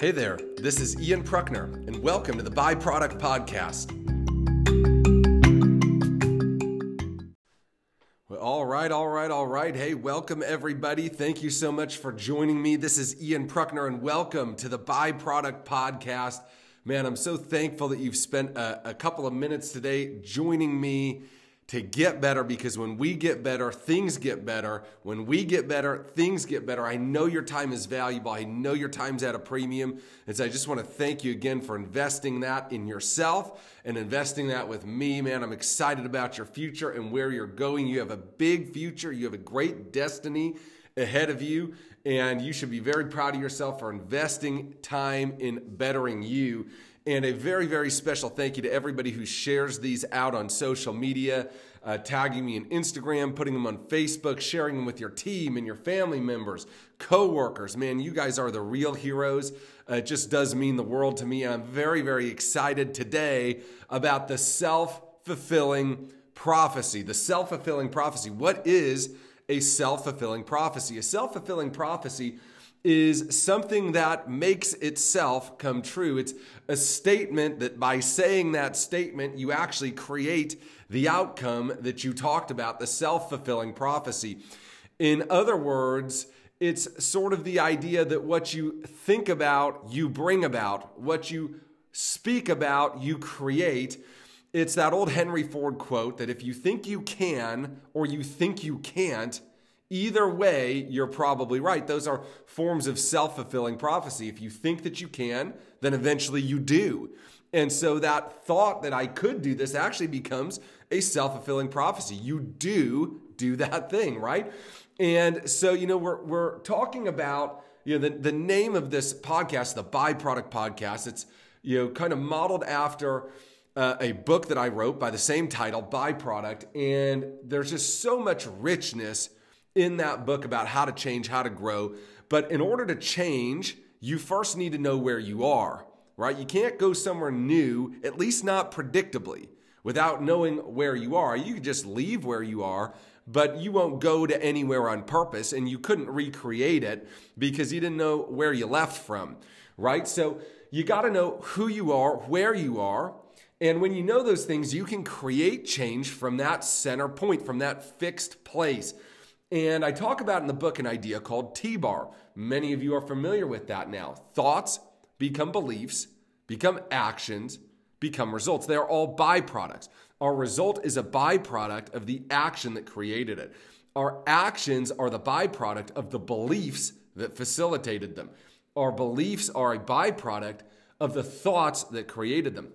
Hey there, this is Ian Prukner, and welcome to the Byproduct Podcast. Well, all right, all right, all right. Hey, welcome everybody. Thank you so much for joining me. This is Ian Prukner, and welcome to the Byproduct Podcast. Man, I'm so thankful that you've spent a, a couple of minutes today joining me to get better because when we get better, things get better. When we get better, things get better. I know your time is valuable. I know your time's at a premium. And so I just want to thank you again for investing that in yourself and investing that with me, man. I'm excited about your future and where you're going. You have a big future, you have a great destiny ahead of you. And you should be very proud of yourself for investing time in bettering you. And a very, very special thank you to everybody who shares these out on social media, uh, tagging me on Instagram, putting them on Facebook, sharing them with your team and your family members, coworkers. Man, you guys are the real heroes. Uh, it just does mean the world to me. I'm very, very excited today about the self fulfilling prophecy. The self fulfilling prophecy. What is a self fulfilling prophecy? A self fulfilling prophecy is something that makes itself come true. It's a statement that by saying that statement, you actually create the outcome that you talked about, the self fulfilling prophecy. In other words, it's sort of the idea that what you think about, you bring about. What you speak about, you create. It's that old Henry Ford quote that if you think you can or you think you can't, Either way, you're probably right. Those are forms of self fulfilling prophecy. If you think that you can, then eventually you do. And so that thought that I could do this actually becomes a self fulfilling prophecy. You do do that thing, right? And so, you know, we're, we're talking about, you know, the, the name of this podcast, the Byproduct Podcast. It's, you know, kind of modeled after uh, a book that I wrote by the same title, Byproduct. And there's just so much richness in that book about how to change, how to grow. But in order to change, you first need to know where you are, right? You can't go somewhere new, at least not predictably, without knowing where you are. You could just leave where you are, but you won't go to anywhere on purpose and you couldn't recreate it because you didn't know where you left from, right? So you got to know who you are, where you are. And when you know those things, you can create change from that center point, from that fixed place. And I talk about in the book an idea called T bar. Many of you are familiar with that now. Thoughts become beliefs, become actions, become results. They are all byproducts. Our result is a byproduct of the action that created it. Our actions are the byproduct of the beliefs that facilitated them. Our beliefs are a byproduct of the thoughts that created them.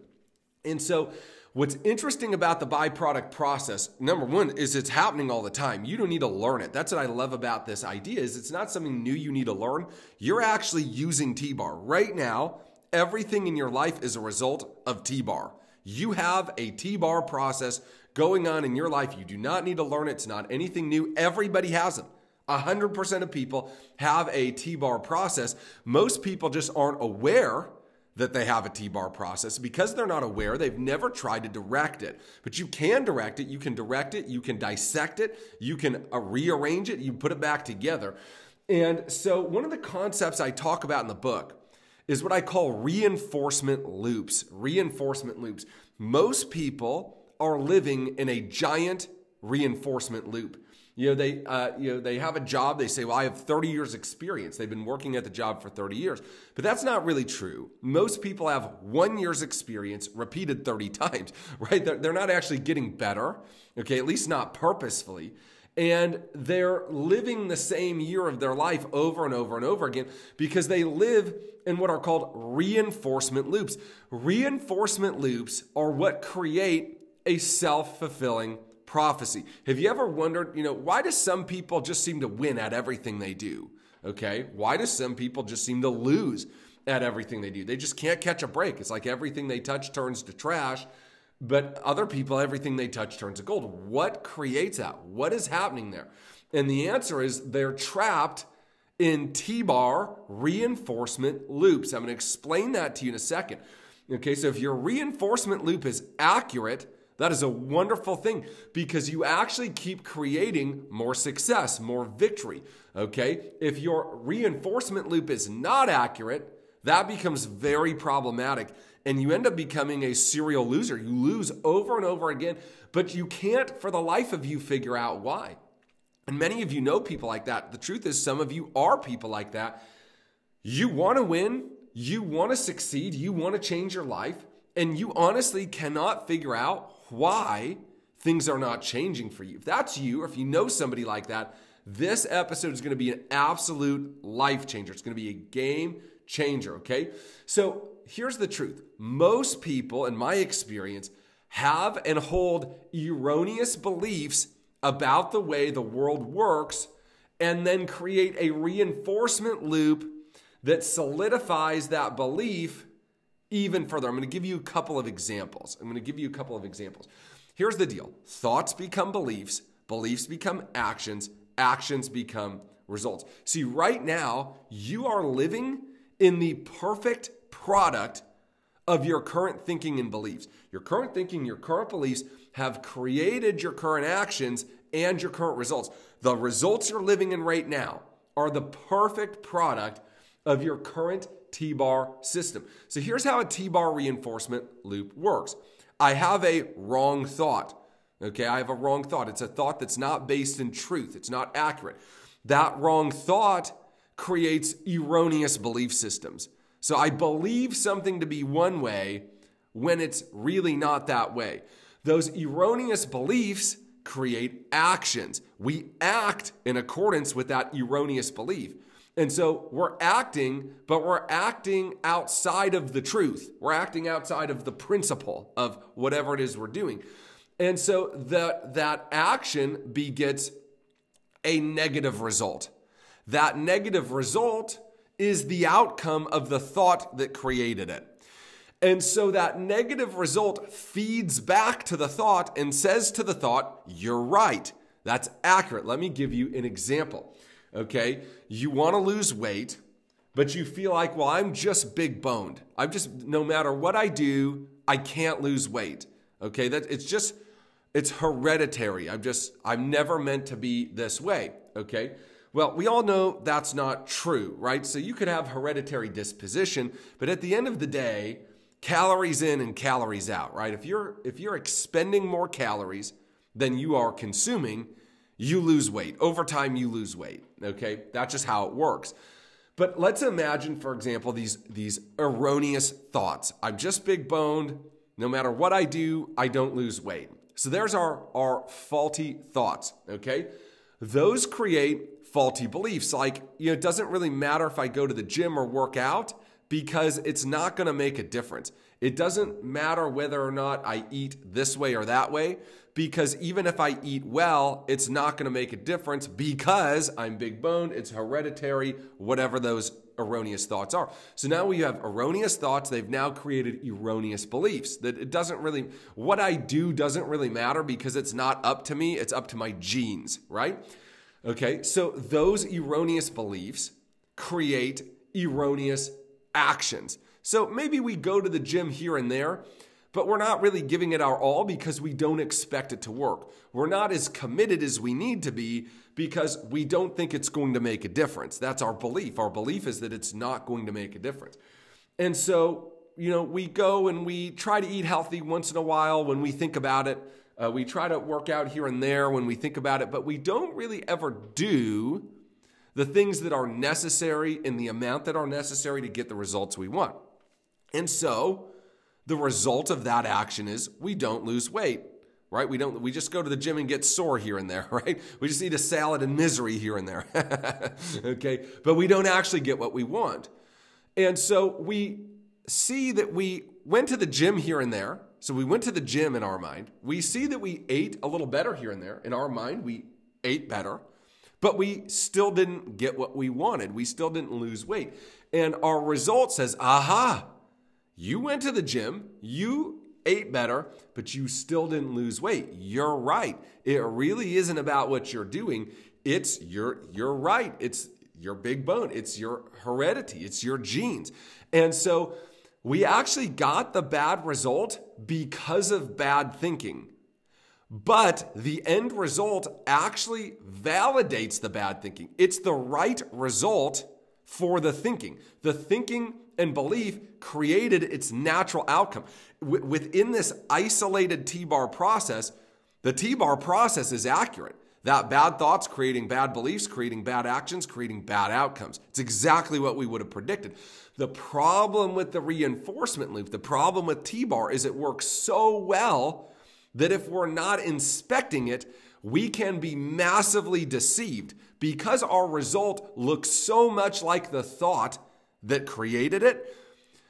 And so What's interesting about the byproduct process, number one, is it's happening all the time. You don't need to learn it. That's what I love about this idea is it's not something new you need to learn. You're actually using T-bar. Right now, everything in your life is a result of T-bar. You have a T-bar process going on in your life. You do not need to learn it. It's not anything new. Everybody has them. 100% of people have a T-bar process. Most people just aren't aware that they have a T-bar process because they're not aware, they've never tried to direct it. But you can direct it, you can direct it, you can dissect it, you can uh, rearrange it, you put it back together. And so one of the concepts I talk about in the book is what I call reinforcement loops. Reinforcement loops. Most people are living in a giant reinforcement loop. You know, they, uh, you know, they have a job. They say, well, I have 30 years experience. They've been working at the job for 30 years. But that's not really true. Most people have one year's experience repeated 30 times, right? They're, they're not actually getting better, okay, at least not purposefully. And they're living the same year of their life over and over and over again because they live in what are called reinforcement loops. Reinforcement loops are what create a self fulfilling prophecy. Have you ever wondered, you know, why do some people just seem to win at everything they do? Okay. Why do some people just seem to lose at everything they do? They just can't catch a break. It's like everything they touch turns to trash, but other people, everything they touch turns to gold. What creates that? What is happening there? And the answer is they're trapped in T bar reinforcement loops. I'm going to explain that to you in a second. Okay, so if your reinforcement loop is accurate, that is a wonderful thing because you actually keep creating more success, more victory. Okay? If your reinforcement loop is not accurate, that becomes very problematic. And you end up becoming a serial loser. You lose over and over again, but you can't, for the life of you, figure out why. And many of you know people like that. The truth is, some of you are people like that. You want to win, you want to succeed, you want to change your life, and you honestly cannot figure out why things are not changing for you. If that's you, or if you know somebody like that, this episode is going to be an absolute life changer. It's going to be a game changer, okay? So here's the truth most people, in my experience, have and hold erroneous beliefs about the way the world works and then create a reinforcement loop that solidifies that belief even further. I'm going to give you a couple of examples. I'm going to give you a couple of examples. Here's the deal thoughts become beliefs, beliefs become actions, actions become results. See, right now, you are living in the perfect product of your current thinking and beliefs. Your current thinking, your current beliefs have created your current actions and your current results. The results you're living in right now are the perfect product of your current T bar system. So here's how a T bar reinforcement loop works I have a wrong thought. Okay, I have a wrong thought. It's a thought that's not based in truth, it's not accurate. That wrong thought creates erroneous belief systems. So I believe something to be one way when it's really not that way. Those erroneous beliefs create actions. We act in accordance with that erroneous belief. And so we're acting, but we're acting outside of the truth. We're acting outside of the principle of whatever it is we're doing. And so that that action begets a negative result. That negative result is the outcome of the thought that created it. And so that negative result feeds back to the thought and says to the thought, You're right. That's accurate. Let me give you an example. Okay. You want to lose weight, but you feel like, Well, I'm just big boned. I'm just, no matter what I do, I can't lose weight. Okay. That it's just, it's hereditary. I'm just, I'm never meant to be this way. Okay. Well, we all know that's not true, right? So you could have hereditary disposition, but at the end of the day, calories in and calories out, right? If you're if you're expending more calories than you are consuming, you lose weight. Over time you lose weight, okay? That's just how it works. But let's imagine for example these these erroneous thoughts. I'm just big boned, no matter what I do, I don't lose weight. So there's our our faulty thoughts, okay? Those create faulty beliefs like, you know, it doesn't really matter if I go to the gym or work out because it's not to make a difference. It doesn't matter whether or not I eat this way or that way because even if I eat well, it's not going to make a difference because I'm big boned, it's hereditary, whatever those erroneous thoughts are. So now we have erroneous thoughts, they've now created erroneous beliefs that it doesn't really, what I do doesn't really matter because it's not up to me, it's up to my genes, right? Okay, so those erroneous beliefs create erroneous actions. So maybe we go to the gym here and there, but we're not really giving it our all because we don't expect it to work. We're not as committed as we need to be because we don't think it's going to make a difference. That's our belief. Our belief is that it's not going to make a difference. And so, you know, we go and we try to eat healthy once in a while when we think about it. Uh, we try to work out here and there when we think about it, but we don't really ever do the things that are necessary in the amount that are necessary to get the results we want. And so, the result of that action is we don't lose weight, right? We don't we just go to the gym and get sore here and there, right? We just eat a salad and misery here and there. okay? But we don't actually get what we want. And so we see that we went to the gym here and there, so we went to the gym in our mind. We see that we ate a little better here and there. In our mind, we ate better, but we still didn't get what we wanted. We still didn't lose weight. And our result says, aha, you went to the gym, you ate better, but you still didn't lose weight. You're right. It really isn't about what you're doing. It's you're you're right. It's your big bone. It's your heredity. It's your genes. And so we actually got the bad result because of bad thinking. But the end result actually validates the bad thinking. It's the right result for the thinking. The thinking and belief created its natural outcome. W- within this isolated T bar process, the T bar process is accurate. That bad thoughts creating bad beliefs, creating bad actions, creating bad outcomes. It's exactly what we would have predicted. The problem with the reinforcement loop, the problem with T bar is it works so well that if we're not inspecting it, we can be massively deceived because our result looks so much like the thought that created it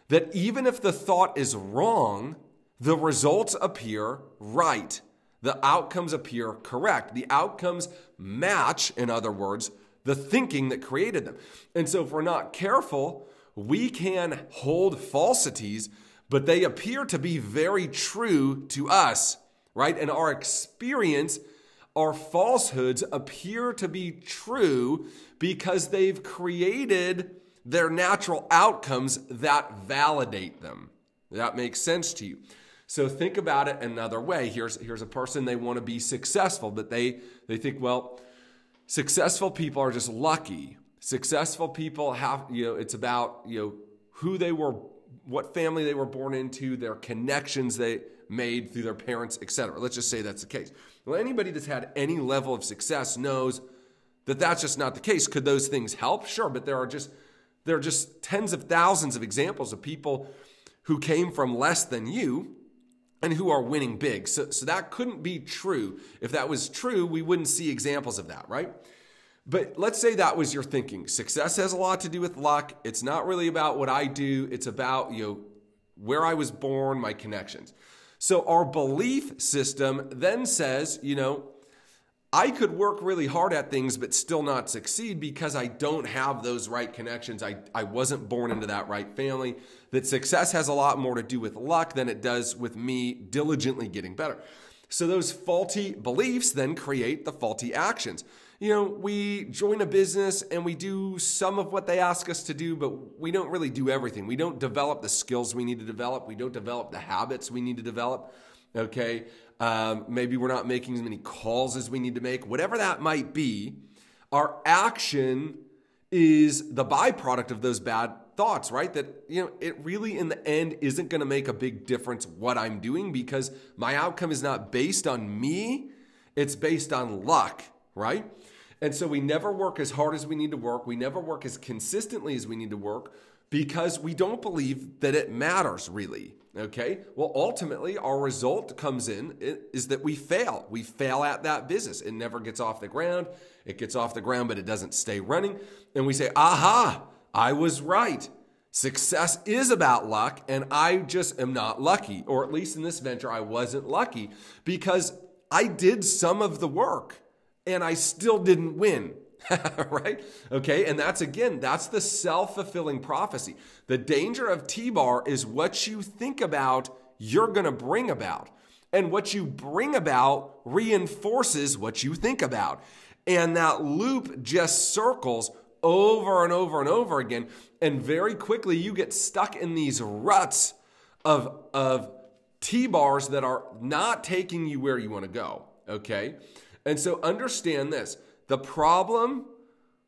that even if the thought is wrong, the results appear right the outcomes appear correct. The outcomes match, in other words, the thinking that created them. And so, if we're not careful, we can hold falsities, but they appear to be very true to us, right? And our experience, our falsehoods appear to be true because they've created their natural outcomes that validate them. That makes sense to you. So think about it another way. Here's, here's a person, they want to be successful, but they, they think, well, successful people are just lucky. Successful people have, you know, it's about, you know, who they were, what family they were born into, their connections they made through their parents, etc. Let's just say that's the case. Well, anybody that's had any level of success knows that that's just not the case. Could those things help? Sure, but there are just there are just tens of thousands of examples of people who came from less than you and who are winning big. So, so that couldn't be true. If that was true, we wouldn't see examples of that, right? But let's say that was your thinking. Success has a lot to do with luck. It's not really about what I do, it's about, you know, where I was born, my connections. So our belief system then says, you know, I could work really hard at things but still not succeed because I don't have those right connections. I, I wasn't born into that right family. That success has a lot more to do with luck than it does with me diligently getting better. So those faulty beliefs then create the faulty actions. You know, we join a business and we do some of what they ask us to do, but we don't really do everything. We don't develop the skills we need to develop. We don't develop the habits we need to develop. Okay. Um, maybe we're not making as many calls as we need to make. Whatever that might be, our action is the byproduct of those bad thoughts, right? That, you know, it really in the end isn't going to make a big difference what I'm doing because my outcome is not based on me, it's based on luck, right? And so we never work as hard as we need to work. We never work as consistently as we need to work because we don't believe that it matters really. Okay. Well, ultimately, our result comes in is that we fail. We fail at that business. It never gets off the ground. It gets off the ground, but it doesn't stay running. And we say, aha, I was right. Success is about luck, and I just am not lucky. Or at least in this venture, I wasn't lucky because I did some of the work and I still didn't win. right? Okay, and that's again, that's the self fulfilling prophecy. The danger of T bar is what you think about, you're gonna bring about. And what you bring about reinforces what you think about. And that loop just circles over and over and over again. And very quickly, you get stuck in these ruts of, of T bars that are not taking you where you want to go. Okay? And so understand this the problem,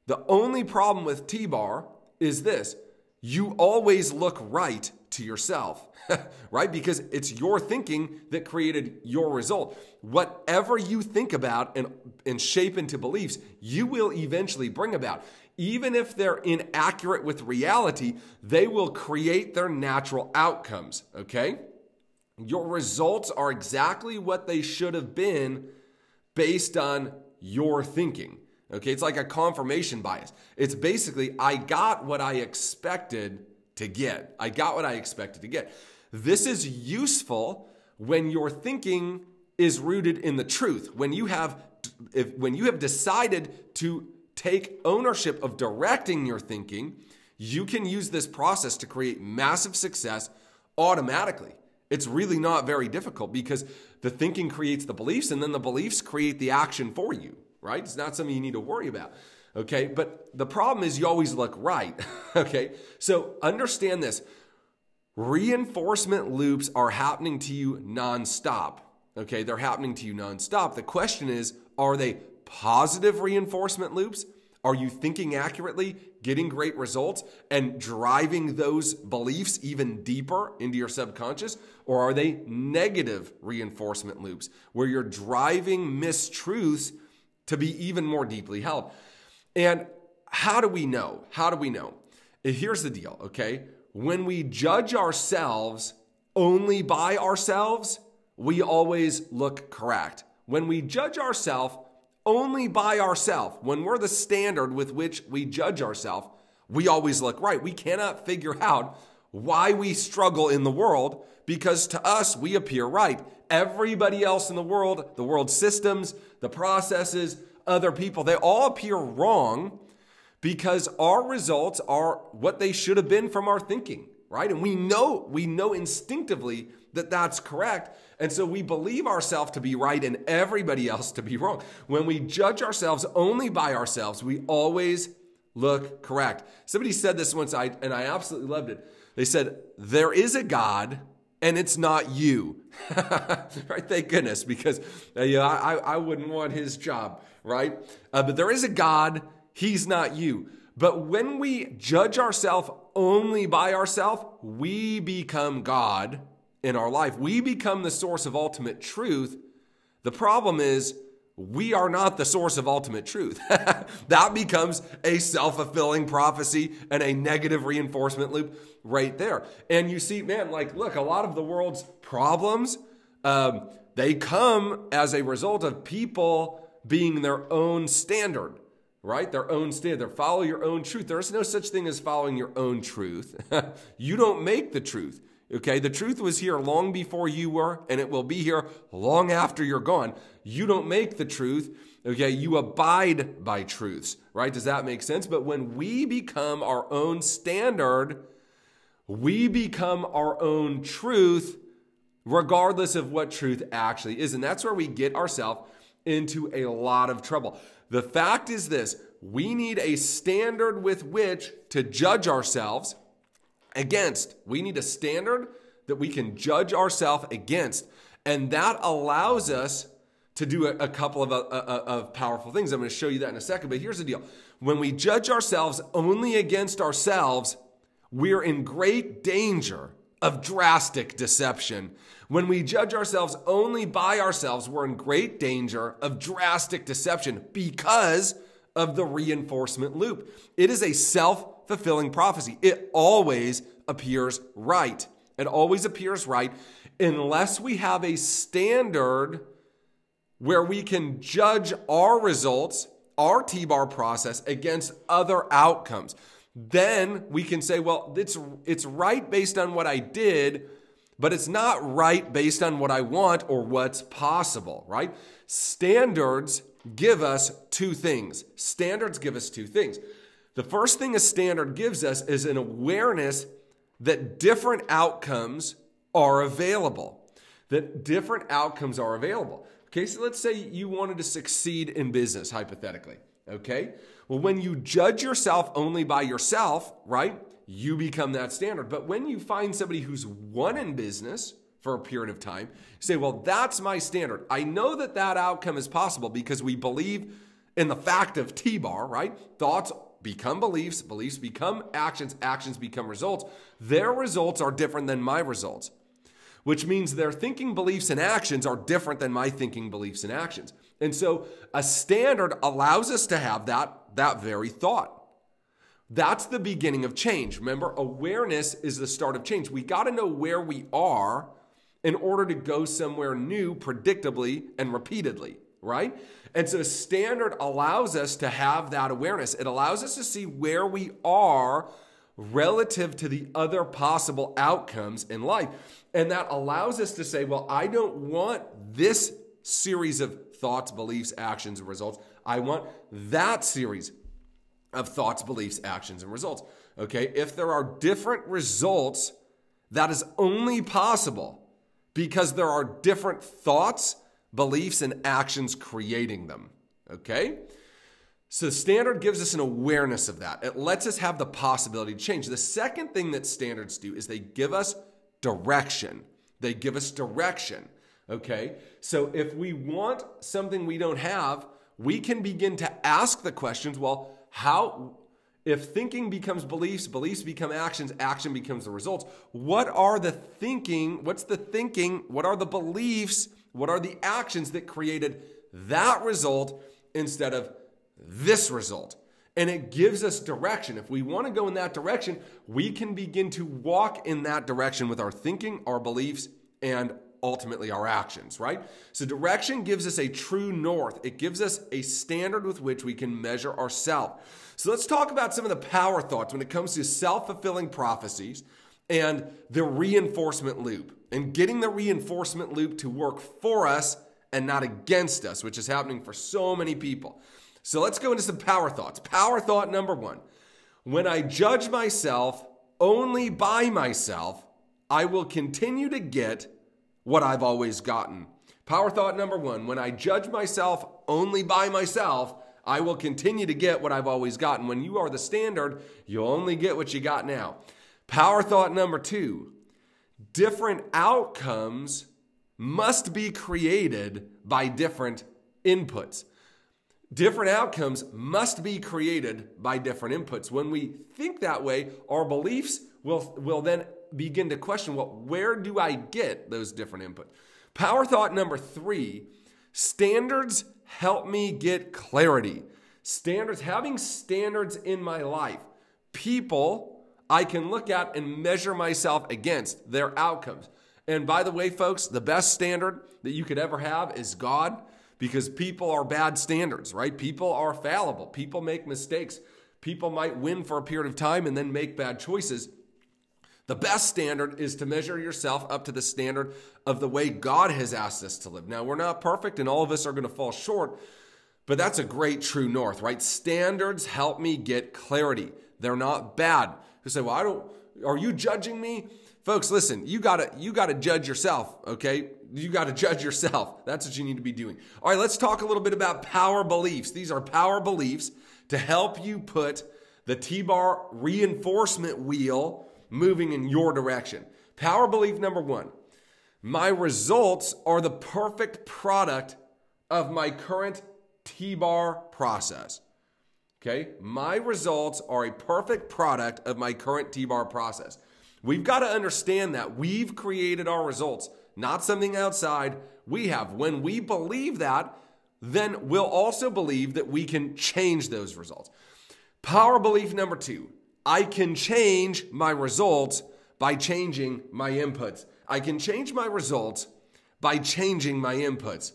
the only problem with T bar is this you always look right to yourself, right? Because it's your thinking that created your result. Whatever you think about and, and shape into beliefs, you will eventually bring about. Even if they're inaccurate with reality, they will create their natural outcomes, okay? Your results are exactly what they should have been based on your thinking. Okay, it's like a confirmation bias. It's basically, I got what I expected to get. I got what I expected to get. This is useful when your thinking is rooted in the truth. When you have if, when you have decided to take ownership of directing your thinking, you can use this process to create massive success automatically. It's really not very difficult because the thinking creates the beliefs and then the beliefs create the action for you right? It's not something you need to worry about. Okay, but the problem is you always look right. okay, so understand this reinforcement loops are happening to you nonstop. Okay, they're happening to you nonstop. The question is are they positive reinforcement loops? Are you thinking accurately, getting great results, and driving those beliefs even deeper into your subconscious? Or are they negative reinforcement loops where you're driving mistruths to be even more deeply held? And how do we know? How do we know? Eh, here's the deal, okay? When we judge ourselves only by ourselves, we always look correct. When we judge ourselves only by ourselves, when we're the standard with which we judge ourselves, we always look right. We cannot figure out why we struggle in the world because to us, we appear right. Everybody else in the world, the world systems, the processes, other people, they all appear wrong because our results are what they should have been from our thinking, right? And we know, we know instinctively that that's correct. And so we believe ourselves to be right and everybody else to be wrong. When we judge ourselves only by ourselves, we always look correct. Somebody said this once, I, and I absolutely loved it. They said, There is a God, and it's not you. right? Thank goodness, because uh, yeah, I, I wouldn't want his job, right? Uh, but there is a God, he's not you. But when we judge ourselves only by ourselves, we become God in our life. We become the source of ultimate truth. The problem is, we are not the source of ultimate truth. that becomes a self fulfilling prophecy and a negative reinforcement loop right there. And you see, man, like, look, a lot of the world's problems, um, they come as a result of people being their own standard, right? Their own standard. Follow your own truth. There's no such thing as following your own truth. you don't make the truth. Okay, the truth was here long before you were, and it will be here long after you're gone. You don't make the truth. Okay, you abide by truths, right? Does that make sense? But when we become our own standard, we become our own truth, regardless of what truth actually is. And that's where we get ourselves into a lot of trouble. The fact is this we need a standard with which to judge ourselves against. We need a standard that we can judge ourselves against. And that allows us to do a, a couple of, uh, uh, of powerful things. I'm going to show you that in a second. But here's the deal when we judge ourselves only against ourselves, we're in great danger of drastic deception. When we judge ourselves only by ourselves, we're in great danger of drastic deception because of the reinforcement loop. It is a self fulfilling prophecy. It always appears right. It always appears right unless we have a standard where we can judge our results, our T bar process against other outcomes. Then we can say, well, it's, it's right based on what I did, but it's not right based on what I want or what's possible, right? Standards give us two things. Standards give us two things. The first thing a standard gives us is an awareness that different outcomes are available. That different outcomes are available. Okay, so let's say you wanted to succeed in business, hypothetically. Okay, well, when you judge yourself only by yourself, right, you become that standard. But when you find somebody who's won in business, for a period of time, say, well, that's my standard. I know that that outcome is possible because we believe in the fact of T bar, right? Thoughts become beliefs, beliefs become actions, actions become results. Their results are different than my results, which means their thinking, beliefs, and actions are different than my thinking, beliefs, and actions. And so a standard allows us to have that, that very thought. That's the beginning of change. Remember, awareness is the start of change. We got to know where we are in order to go somewhere new predictably and repeatedly, right? And so standard allows us to have that awareness. It allows us to see where we are relative to the other possible outcomes in life. And that allows us to say, well, I don't want this series of thoughts, beliefs, actions, and results. I want that series of thoughts, beliefs, actions, and results. Okay, if there are different results, that is only possible because there are different thoughts, beliefs, and actions creating them. Okay? So, standard gives us an awareness of that. It lets us have the possibility to change. The second thing that standards do is they give us direction. They give us direction. Okay? So, if we want something we don't have, we can begin to ask the questions well, How if thinking becomes beliefs, beliefs become actions, action becomes the results. What are the thinking? What's the thinking? What are the beliefs? What are the actions that created that result instead of this result? And it gives us direction. If we want to go in that direction, we can begin to walk in that direction with our thinking, our beliefs, and ultimately our actions, right? So direction gives us a true north. It gives us a standard with which we can measure ourselves. So let's talk about some of the power thoughts when it comes to self-fulfilling prophecies and the reinforcement loop and getting the reinforcement loop to work for us and not against us, which is happening for so many people. So let's go into some power thoughts. Power thought number 1. When I judge myself only by myself, I will continue to get what I've always gotten. Power thought number one when I judge myself only by myself, I will continue to get what I've always gotten. When you are the standard, you'll only get what you got now. Power thought number two different outcomes must be created by different inputs. Different outcomes must be created by different inputs. When we think that way, our beliefs will, will then begin to question well, where do I get those different inputs? Power thought number three standards help me get clarity. Standards, having standards in my life, people I can look at and measure myself against their outcomes. And by the way, folks, the best standard that you could ever have is God because people are bad standards, right? People are fallible. People make mistakes. People might win for a period of time and then make bad choices. The best standard is to measure yourself up to the standard of the way God has asked us to live. Now, we're not perfect and all of us are going to fall short, but that's a great true north, right? Standards help me get clarity. They're not bad. You say, well, I don't, are you judging me? Folks, listen, you gotta, you gotta judge yourself, okay? You gotta judge yourself. That's what you need to be doing. All right, let's talk a little bit about power beliefs. These are power beliefs to help you put the T bar reinforcement wheel moving in your direction. Power belief number one my results are the perfect product of my current T bar process. Okay, my results are a perfect product of my current T bar process. We've got to understand that we've created our results, not something outside. We have. When we believe that, then we'll also believe that we can change those results. Power belief number two I can change my results by changing my inputs. I can change my results by changing my inputs.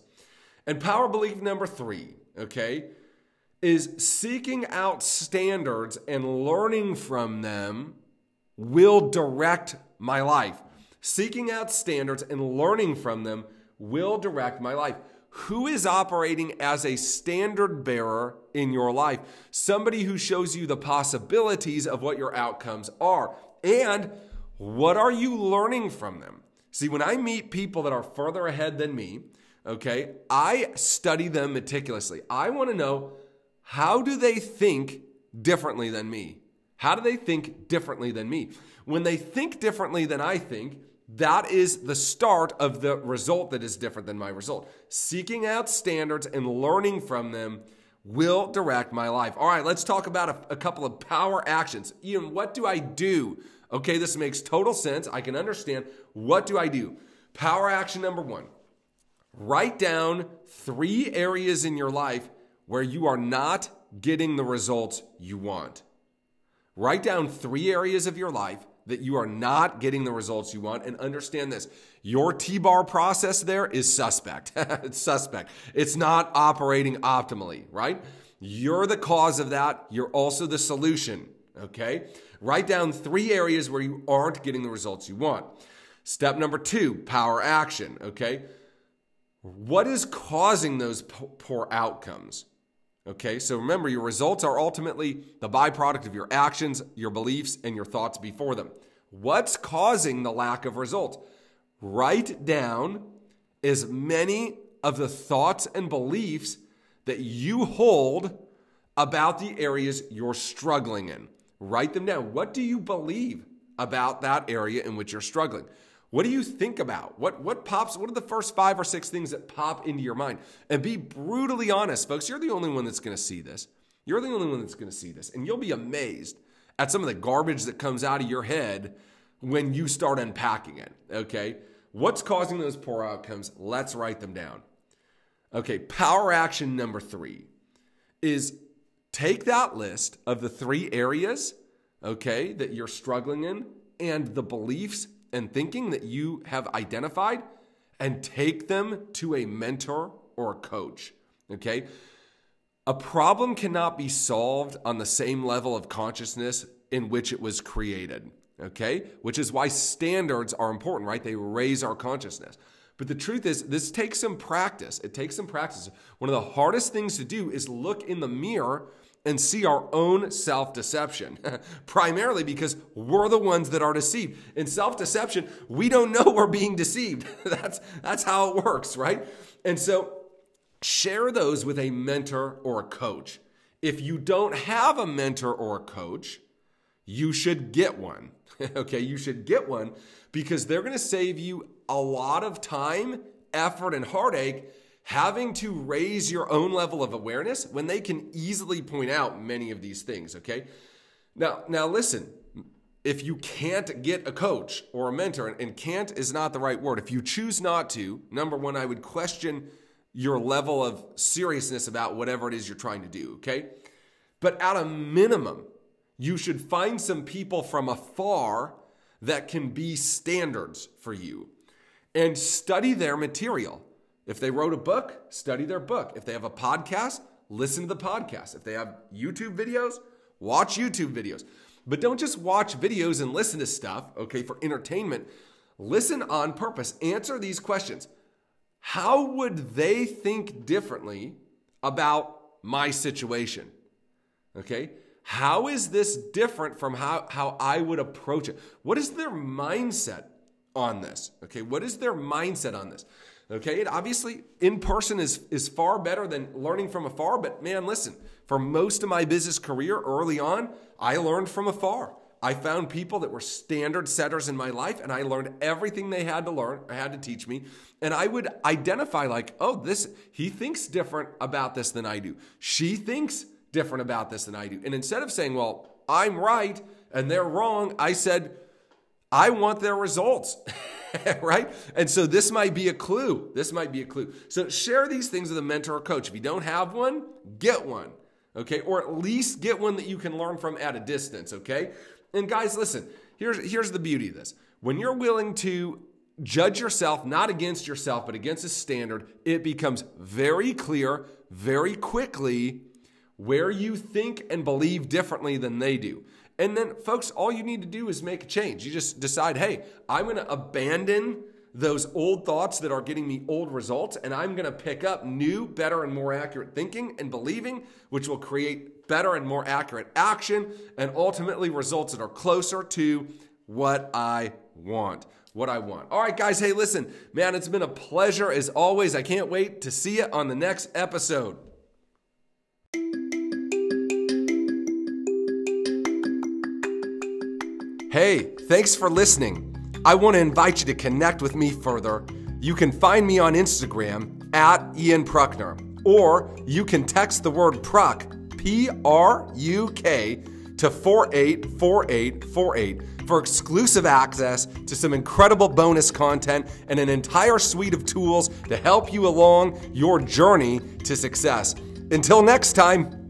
And power belief number three, okay, is seeking out standards and learning from them will direct my life. Seeking out standards and learning from them will direct my life who is operating as a standard bearer in your life, somebody who shows you the possibilities of what your outcomes are, and what are you learning from them? See, when I meet people that are further ahead than me, okay, I study them meticulously. I want to know how do they think differently than me? How do they think differently than me? When they think differently than I think, that is the start of the result that is different than my result. Seeking out standards and learning from them will direct my life. All right, let's talk about a, a, couple of power actions. Ian, what do I do? Okay, this makes total sense. I can understand. What do I do? Power action number one write down three areas in your life where you are not getting the results you want. Write down three areas of your life that you are not getting the results you want. And understand this your T bar process there is suspect. it's suspect. It's not operating optimally, right? You're the cause of that. You're also the solution, okay? Write down three areas where you aren't getting the results you want. Step number two power action, okay? What is causing those poor outcomes? Okay, so remember, your results are ultimately the byproduct of your actions, your beliefs, and your thoughts before them. What's causing the lack of results? Write down as many of the thoughts and beliefs that you hold about the areas you're struggling in. Write them down. What do you believe about that area in which you're struggling? What do you think about? What what pops? What are the first five or six things that pop into your mind? And be brutally honest, folks. You're the only one that's going to see this. You're the only one that's going to see this. And you'll be amazed at some of the garbage that comes out of your head when you start unpacking it. Okay. What's causing those poor outcomes? Let's write them down. Okay. Power action number three is take that list of the three areas, okay, that you're struggling in and the beliefs and thinking that you have identified and take them to a mentor or a coach. Okay. A problem cannot be solved on the same level of consciousness in which it was created. Okay. Which is why standards are important, right? They raise our consciousness. But the truth is, this takes some practice. It takes some practice. One of the hardest things to do is look in the mirror and see our own self deception, primarily because we're the ones that are deceived. In self deception, we don't know we're being deceived. that's, that's how it works, right? And so share those with a mentor or a coach. If you don't have a mentor or a coach, you should get one. okay, you should get one because they're to save you a lot of time, effort, and heartache having to raise your own level of awareness when they can easily point out many of these things, okay? Now, now listen, if you can't get a coach or a mentor, and can't is not the right word, if you choose not to, number one, I would question your level of seriousness about whatever it is you're trying to do, okay? But at a minimum, you should find some people from afar that can be standards for you and study their material. If they wrote a book, study their book. If they have a podcast, listen to the podcast. If they have YouTube videos, watch YouTube videos. But don't just watch videos and listen to stuff, okay, for entertainment. Listen on purpose. Answer these questions. How would they think differently about my situation? Okay? How is this different from how, how I would approach it? What is their mindset on this? Okay, what is their mindset on this? Okay, and obviously in person is, is far better than learning from afar, but man, listen, for most of my business career early on, I learned from afar. I found people that were standard setters in my life, and I learned everything they had to learn, I had to teach me. And I would identify, like, oh, this, he thinks different about this than I do. She thinks different about this than I do. And instead of saying, well, I'm right and they're wrong, I said, I want their results. right? And so this might be a clue. This might be a clue. So share these things with a mentor or coach. If you don't have one, get one. Okay? Or at least get one that you can learn from at a distance, okay? And guys, listen, here's here's the beauty of this. When you're willing to judge yourself not against yourself but against a standard, it becomes very clear very quickly where you think and believe differently than they do. And then, folks, all you need to do is make a change. You just decide, hey, I'm going to abandon those old thoughts that are getting me old results, and I'm going to pick up new, better, and more accurate thinking and believing, which will create better and more accurate action and ultimately results that are closer to what I want. What I want. All right, guys, hey, listen, man, it's been a pleasure as always. I can't wait to see you on the next episode. Hey, thanks for listening. I want to invite you to connect with me further. You can find me on Instagram at Ian Prukner, or you can text the word Pruk, P R U K, to 484848 for exclusive access to some incredible bonus content and an entire suite of tools to help you along your journey to success. Until next time,